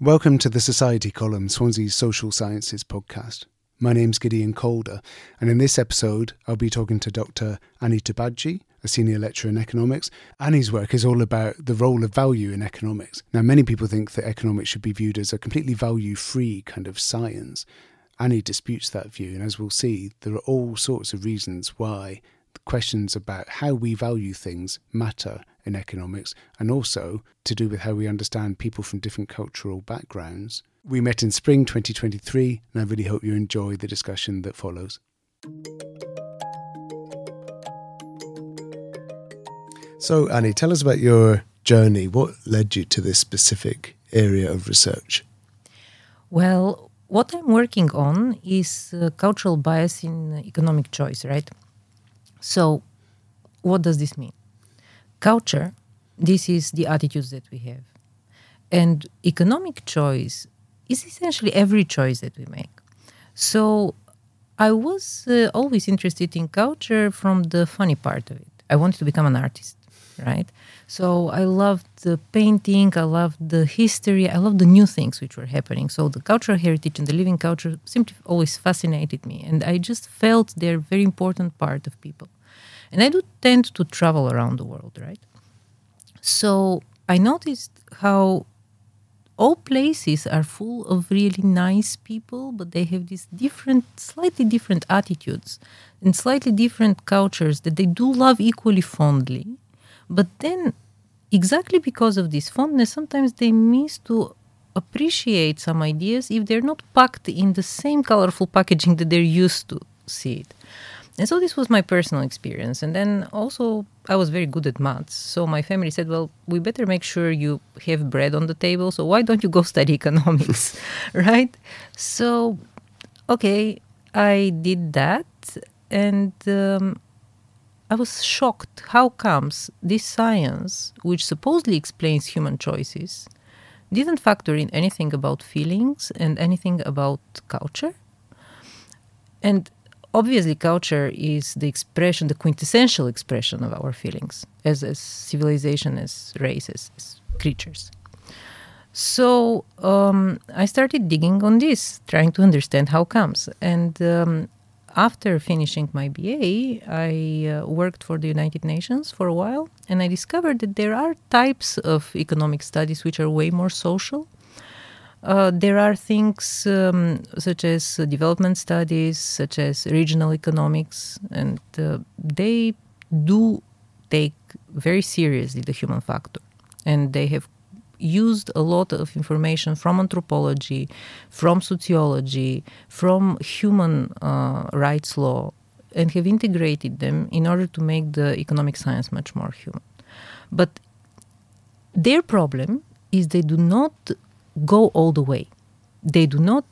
Welcome to the Society column, Swansea's social sciences podcast. My name's Gideon Calder, and in this episode, I'll be talking to Dr. Annie Tubadji, a senior lecturer in economics. Annie's work is all about the role of value in economics. Now, many people think that economics should be viewed as a completely value free kind of science. Annie disputes that view, and as we'll see, there are all sorts of reasons why questions about how we value things matter in economics and also to do with how we understand people from different cultural backgrounds. We met in spring 2023, and I really hope you enjoy the discussion that follows. So, Annie, tell us about your journey. What led you to this specific area of research? Well, what I'm working on is uh, cultural bias in economic choice, right? So, what does this mean? Culture, this is the attitudes that we have. And economic choice is essentially every choice that we make. So, I was uh, always interested in culture from the funny part of it. I wanted to become an artist, right? So I loved the painting, I loved the history, I loved the new things which were happening. So the cultural heritage and the living culture simply always fascinated me. And I just felt they're a very important part of people. And I do tend to travel around the world, right? So I noticed how all places are full of really nice people, but they have these different, slightly different attitudes and slightly different cultures that they do love equally fondly. But then, exactly because of this fondness, sometimes they miss to appreciate some ideas if they're not packed in the same colorful packaging that they're used to see it. And so this was my personal experience. And then also, I was very good at maths. So my family said, well, we better make sure you have bread on the table. So why don't you go study economics? right? So, okay, I did that. And um, I was shocked. How comes this science, which supposedly explains human choices, didn't factor in anything about feelings and anything about culture? And obviously culture is the expression the quintessential expression of our feelings as a civilization as races as creatures. So um, i started digging on this trying to understand how comes. And um, after finishing my BA, I uh, worked for the United Nations for a while, and I discovered that there are types of economic studies which are way more social uh, there are things um, such as development studies, such as regional economics, and uh, they do take very seriously the human factor. And they have used a lot of information from anthropology, from sociology, from human uh, rights law, and have integrated them in order to make the economic science much more human. But their problem is they do not go all the way. They do not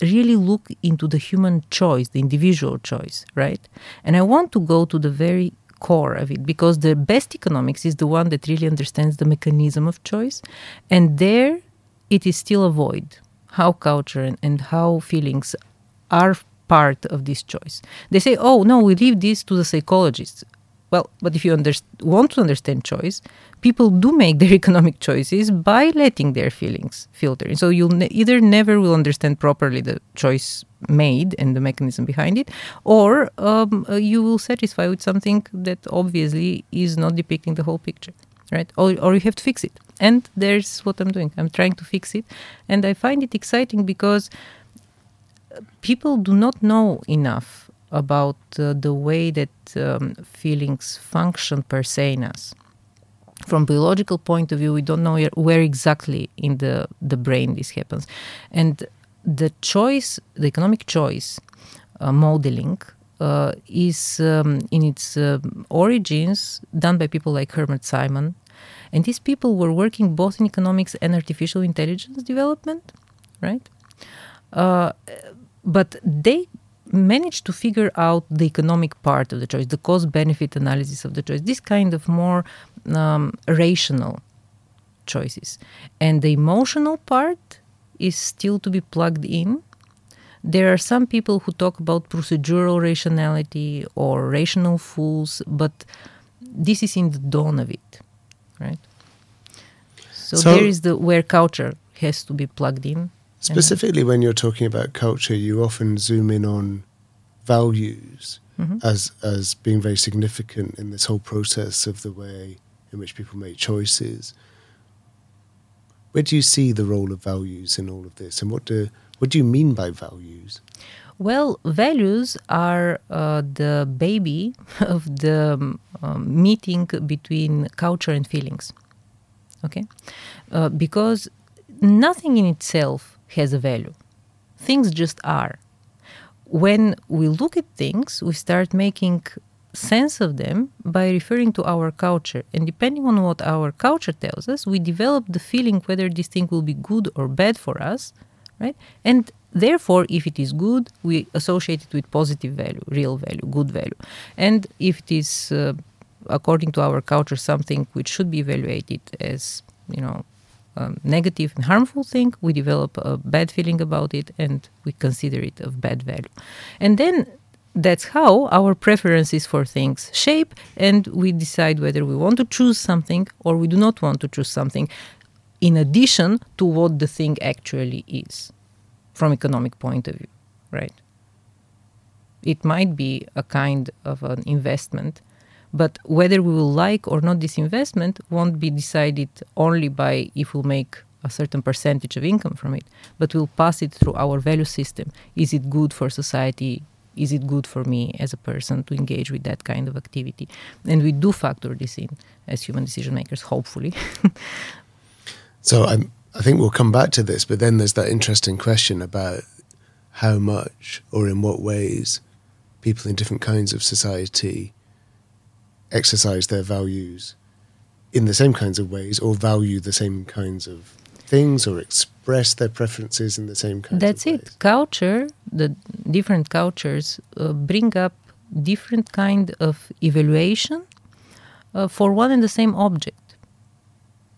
really look into the human choice, the individual choice, right? And I want to go to the very core of it because the best economics is the one that really understands the mechanism of choice. And there it is still a void how culture and, and how feelings are part of this choice. They say, oh, no, we leave this to the psychologists. Well, but if you want to understand choice, people do make their economic choices by letting their feelings filter. And so you'll ne- either never will understand properly the choice made and the mechanism behind it, or um, uh, you will satisfy with something that obviously is not depicting the whole picture, right? Or, or you have to fix it. And there's what I'm doing. I'm trying to fix it, and I find it exciting because people do not know enough about uh, the way that um, feelings function per se in us. From biological point of view, we don't know where exactly in the, the brain this happens. And the choice, the economic choice uh, modeling, uh, is um, in its uh, origins done by people like Herbert Simon. And these people were working both in economics and artificial intelligence development, right? Uh, but they managed to figure out the economic part of the choice, the cost benefit analysis of the choice, this kind of more um, rational choices. And the emotional part is still to be plugged in. There are some people who talk about procedural rationality or rational fools, but this is in the dawn of it, right? So, so there is the where culture has to be plugged in. Specifically, when you're talking about culture, you often zoom in on values Mhm. as as being very significant in this whole process of the way in which people make choices. Where do you see the role of values in all of this, and what do what do you mean by values? Well, values are uh, the baby of the um, um, meeting between culture and feelings. Okay? Uh, because nothing in itself has a value, things just are. When we look at things, we start making sense of them by referring to our culture. And depending on what our culture tells us, we develop the feeling whether this thing will be good or bad for us, right? And therefore, if it is good, we associate it with positive value, real value, good value. And if it is, uh, according to our culture, something which should be evaluated as, you know, negative and harmful thing, we develop a bad feeling about it and we consider it of bad value. And then that's how our preferences for things shape and we decide whether we want to choose something or we do not want to choose something in addition to what the thing actually is from economic point of view right it might be a kind of an investment but whether we will like or not this investment won't be decided only by if we'll make a certain percentage of income from it but we'll pass it through our value system. Is it good for society? Is it good for me as a person to engage with that kind of activity? And we do factor this in as human decision makers hopefully. So I'm, I think we'll come back to this, but then there's that interesting question about how much or in what ways people in different kinds of society exercise their values in the same kinds of ways or value the same kinds of things or express their preferences in the same kinds that's of it. ways. culture the different cultures uh, bring up different kind of evaluation uh, for one and the same object.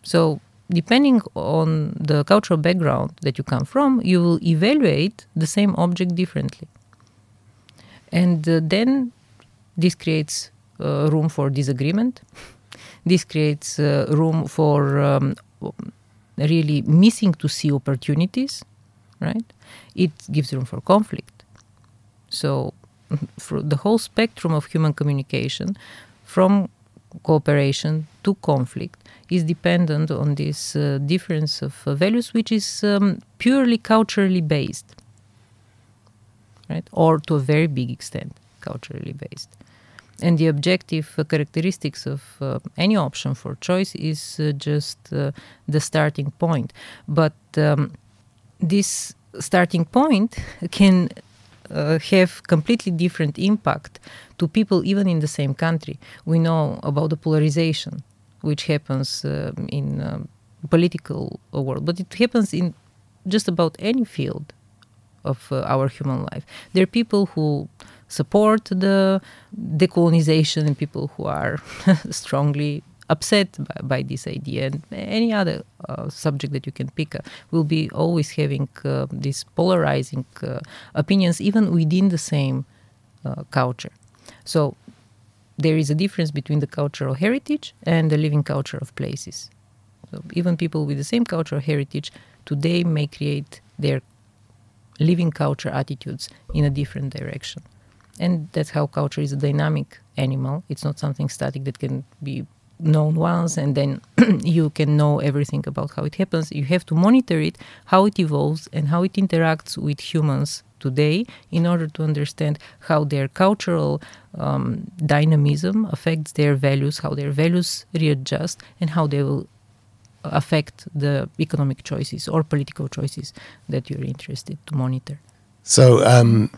So depending on the cultural background that you come from you will evaluate the same object differently. And uh, then this creates room for disagreement. This creates uh, room for um, really missing to see opportunities right? It gives room for conflict. So the whole spectrum of human communication from cooperation to conflict is dependent on this uh, difference of uh, values which is um, purely culturally based right? Or to a very big extent culturally based and the objective uh, characteristics of uh, any option for choice is uh, just uh, the starting point. But um, this starting point can uh, have completely different impact to people even in the same country. We know about the polarization which happens um in um political world but it happens in just about any field of uh, our human life. There are people who support the decolonization and people who are strongly upset by, by, this idea and any other uh, subject that you can pick uh, will be always having uh, these polarizing uh, opinions even within the same uh, culture. So there is a difference between the cultural heritage and the living culture of places. So even people with the same cultural heritage today may create their living culture attitudes in a different direction. And that's how culture is a dynamic animal. It's not something static that can be known once and then you can know everything about how it happens. You have to monitor it how it evolves and how it interacts with humans today in order to understand how their cultural um, dynamism affects their values how their values readjust and how they will affect the economic choices or political choices that you're interested to monitor so um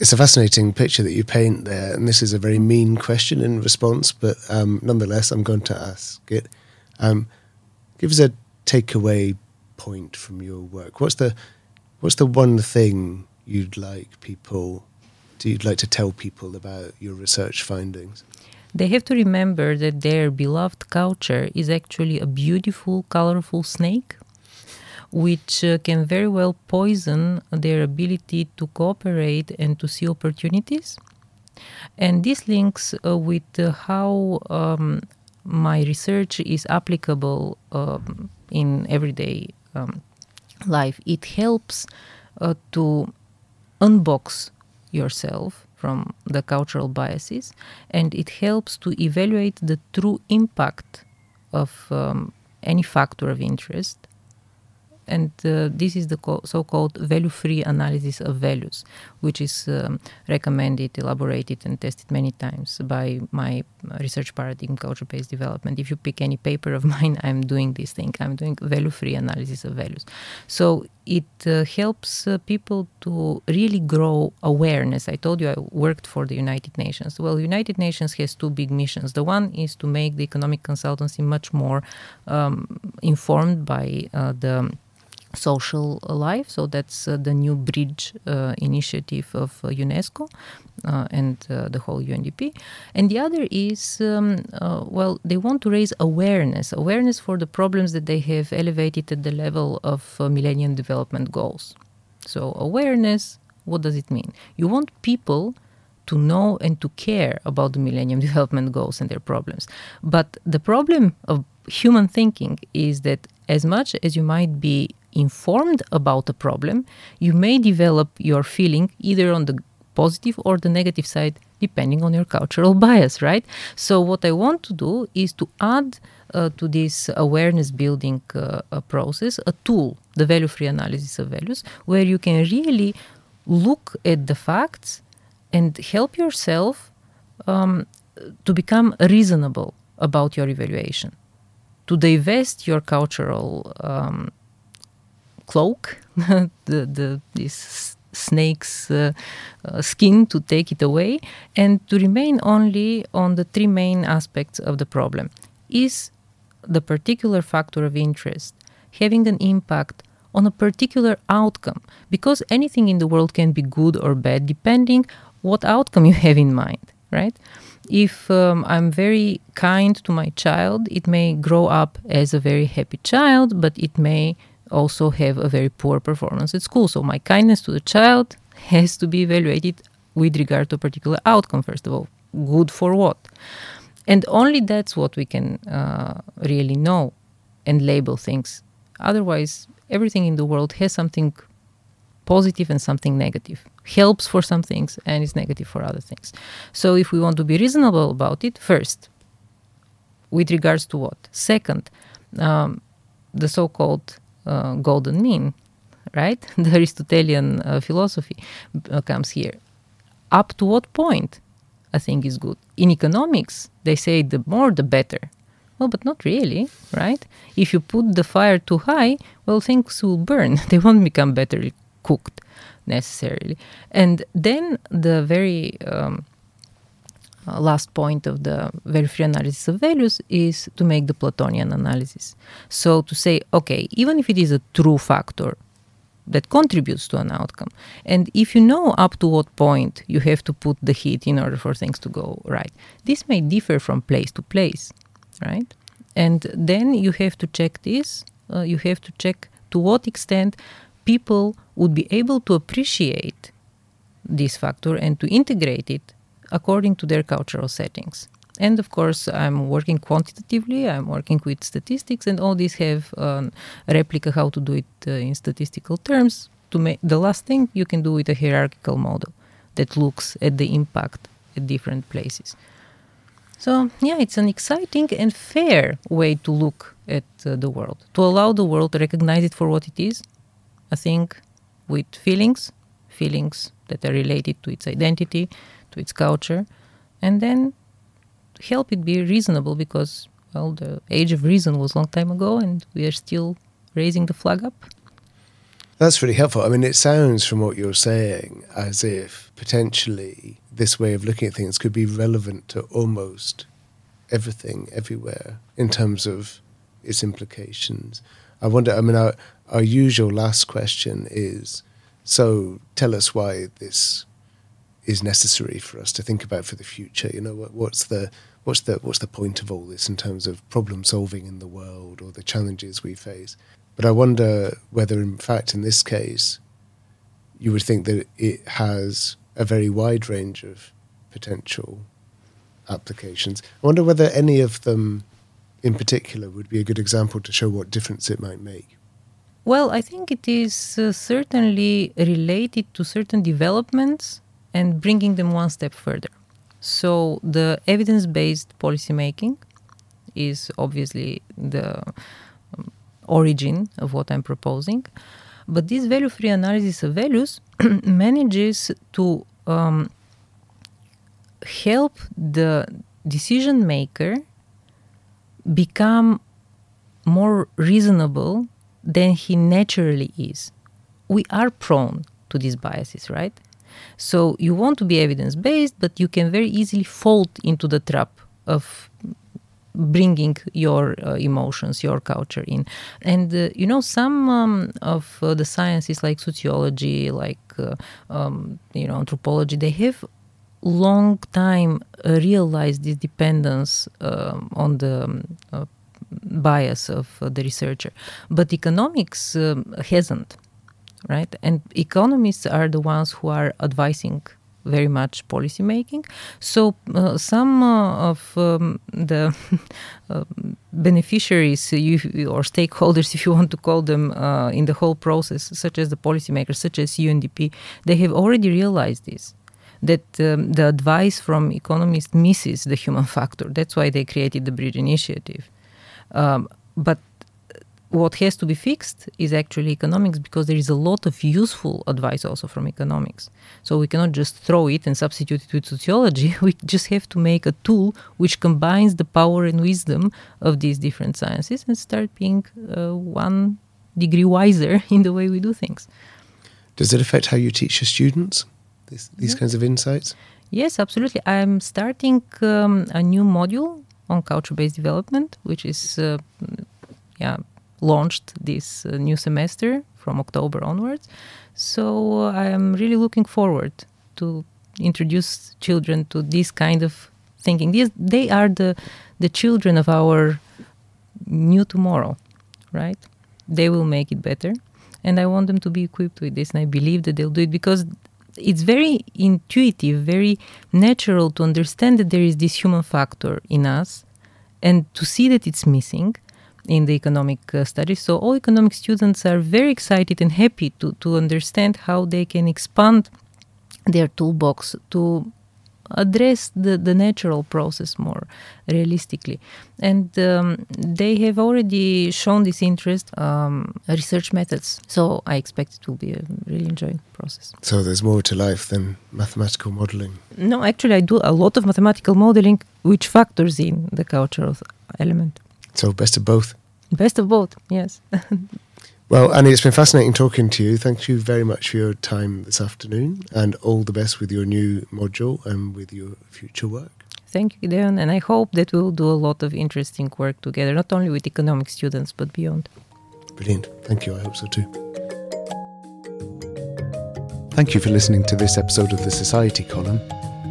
it's a fascinating picture that you paint there, and this is a very mean question in response, but um, nonetheless, I'm going to ask it. Um, give us a takeaway point from your work. What's the what's the one thing you'd like people, Do you'd like to tell people about your research findings? They have to remember that their beloved culture is actually a beautiful, colorful snake which uh, can very well poison their ability to cooperate and to see opportunities. And this links uh, with uh, how um, my research is applicable um, in everyday um, life. It helps uh, to unbox yourself from the cultural biases and it helps to evaluate the true impact of um, any factor of interest and uh, this is the co- so-called value-free analysis of values, which is um, recommended, elaborated, and tested many times by my research paradigm, culture-based development. If you pick any paper of mine, I'm doing this thing. I'm doing value-free analysis of values. So it uh, helps uh, people to really grow awareness. I told you I worked for the United Nations. Well, United Nations has two big missions. The one is to make the economic consultancy much more um, informed by uh, the social life. So that's uh, the new bridge uh, initiative of uh, UNESCO uh, and uh, the whole UNDP. And the other is, um, uh, well, they want to raise awareness, awareness for the problems that they have elevated at the level of Millennium Development Goals. So awareness, what does it mean? You want people to know and to care about the Millennium Development Goals and their problems. But the problem of human thinking is that as much as you might be informed about a problem, you may develop your feeling either on the positive or the negative side, depending on your cultural bias, right? So, what I want to do is to add uh, to this awareness building uh, process a tool, the value free analysis of values, where you can really look at the facts and help yourself um, to become reasonable about your evaluation, to divest your cultural um, cloak, the, the, this snake's uh, uh, skin to take it away, and to remain only on the three main aspects of the problem. Is the particular factor of interest having an impact on a particular outcome? Because anything in the world can be good or bad depending what outcome you have in mind, right? If um, I'm very kind to my child, it may grow up as a very happy child, but it may also have a very poor performance at school. So my kindness to the child has to be evaluated with regard to a particular outcome, first of all. Good for what? And only that's what we can uh, really know and label things. Otherwise, everything in the world has something positive and something negative. Helps for some things and is negative for other things. So if we want to be reasonable about it, first, with regards to what? Second, um, the so called uh, golden mean, right? The Aristotelian uh, philosophy uh, comes here. Up to what point a thing is good? In economics, they say the more the better. Well, but not really, right? If you put the fire too high, well, things will burn. they won't become better cooked necessarily. And then the very um, last point of the value free analysis of values is to make the Platonian analysis. So to say, okay, even if it is a true factor that contributes to an outcome, and if you know up to what point you have to put the heat in order for things to go right, this may differ from place to place, right? And then you have to check this, uh, you have to check to what extent people would be able to appreciate this factor and to integrate it according to their cultural settings. And of course, I'm working quantitatively, I'm working with statistics, and all these have um, a replica how to do it uh, in statistical terms. To make the last thing you can do with a hierarchical model that looks at the impact at different places. So, yeah, it's an exciting and fair way to look at uh, the world, to allow the world to recognize it for what it is a thing with feelings, feelings that are related to its identity, to its culture, and then help it be reasonable because well the age of reason was a long time ago and we are still raising the flag up. That's really helpful. I mean, it sounds from what you're saying as if potentially this way of looking at things could be relevant to almost everything, everywhere, in terms of its implications. I wonder, I mean, our, our usual last question is so tell us why this is necessary for us to think about for the future. You know, what, what's the what's the what's the point of all this in terms of problem solving in the world or the challenges we face? But I wonder whether, in fact, in this case, you would think that it has a very wide range of potential applications. I wonder whether any of them, in particular, would be a good example to show what difference it might make. Well, I think it is uh, certainly related to certain developments and bringing them one step further. So, the evidence based policymaking is obviously the um, origin of what I'm proposing. But this value free analysis of values manages to um, help the decision maker become more reasonable than he naturally is. We are prone to these biases, right? So you want to be evidence based, but you can very easily fall into the trap of bringing your uh, emotions, your culture in. And uh, you know, some um, of uh, the sciences like sociology, like uh, um, you know, anthropology, they have long time realized this dependence um, on the um, uh, bias of uh, the researcher, but economics um, hasn't, right? And economists are the ones who are advising very much policy making. So uh, some uh, of um, the uh, beneficiaries you, or stakeholders, if you want to call them, uh, in the whole process, such as the policymakers, such as UNDP, they have already realized this. That um, the advice from economists misses the human factor. That's why they created the Bridge Initiative. Um, but what has to be fixed is actually economics because there is a lot of useful advice also from economics. So we cannot just throw it and substitute it with sociology. We just have to make a tool which combines the power and wisdom of these different sciences and start being uh, one degree wiser in the way we do things. Does it affect how you teach your students, this, these kinds of insights? Yes, absolutely. I'm starting um, a new module on culture-based development, which is uh, yeah launched this uh, new semester from October onwards. So uh, I am really looking forward to introduce children to this kind of thinking. These they are the the children of our new tomorrow, right? They will make it better, and I want them to be equipped with this, and I believe that they'll do it because it's very intuitive, very natural to understand that there is this human factor in us, and to see that it's missing in the economic uh, studies. So all economic students are very excited and happy to, to understand how they can expand their toolbox to address the, the natural process more realistically. And um, they have already shown this interest um, research methods. So I expect it will be a really enjoying process. So there's more to life than mathematical modeling? No, actually, I do a lot of mathematical modeling which factors in the cultural element. So best of both. Best of both, yes. well, Annie, it's been fascinating talking to you. Thank you very much for your time this afternoon and all the best with your new module and with your future work. Thank you, Gideon. And I hope that we'll do a lot of interesting work together, not only with economic students, but beyond. Brilliant. Thank you. I hope so too. Thank you for listening to this episode of the Society Column.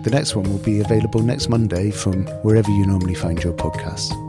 The next one will be available next Monday from wherever you normally find your podcasts.